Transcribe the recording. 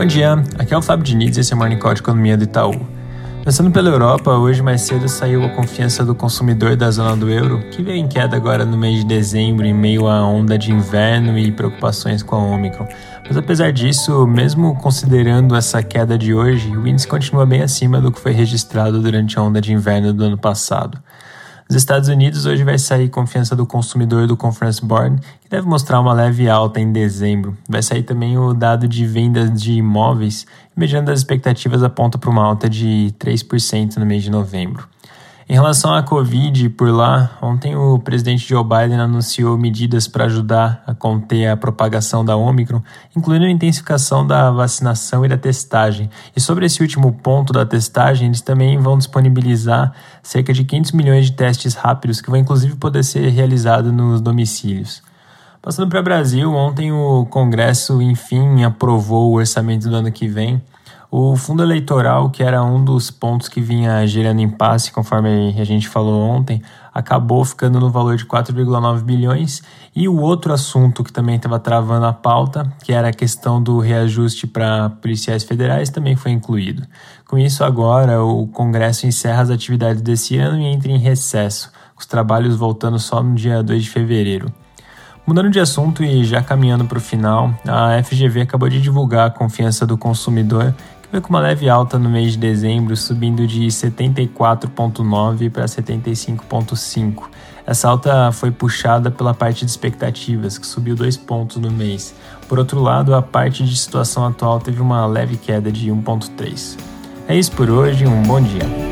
Bom dia, aqui é o Fábio Diniz e esse é o Morning Call de Economia do Itaú. Começando pela Europa, hoje mais cedo saiu a confiança do consumidor da zona do euro, que veio em queda agora no mês de dezembro, em meio à onda de inverno e preocupações com a Omicron. Mas apesar disso, mesmo considerando essa queda de hoje, o índice continua bem acima do que foi registrado durante a onda de inverno do ano passado. Nos Estados Unidos, hoje vai sair confiança do consumidor do Conference Board, que deve mostrar uma leve alta em dezembro. Vai sair também o dado de vendas de imóveis, mediante as expectativas aponta para uma alta de 3% no mês de novembro. Em relação à Covid, por lá, ontem o presidente Joe Biden anunciou medidas para ajudar a conter a propagação da Omicron, incluindo a intensificação da vacinação e da testagem. E sobre esse último ponto da testagem, eles também vão disponibilizar cerca de 500 milhões de testes rápidos que vão inclusive poder ser realizados nos domicílios. Passando para o Brasil, ontem o Congresso, enfim, aprovou o orçamento do ano que vem. O fundo eleitoral, que era um dos pontos que vinha gerando impasse, conforme a gente falou ontem, acabou ficando no valor de 4,9 bilhões. E o outro assunto que também estava travando a pauta, que era a questão do reajuste para policiais federais, também foi incluído. Com isso, agora o Congresso encerra as atividades desse ano e entra em recesso, os trabalhos voltando só no dia 2 de fevereiro. Mudando de assunto e já caminhando para o final, a FGV acabou de divulgar a confiança do consumidor veio com uma leve alta no mês de dezembro, subindo de 74,9 para 75,5. Essa alta foi puxada pela parte de expectativas, que subiu dois pontos no mês. Por outro lado, a parte de situação atual teve uma leve queda de 1,3. É isso por hoje, um bom dia.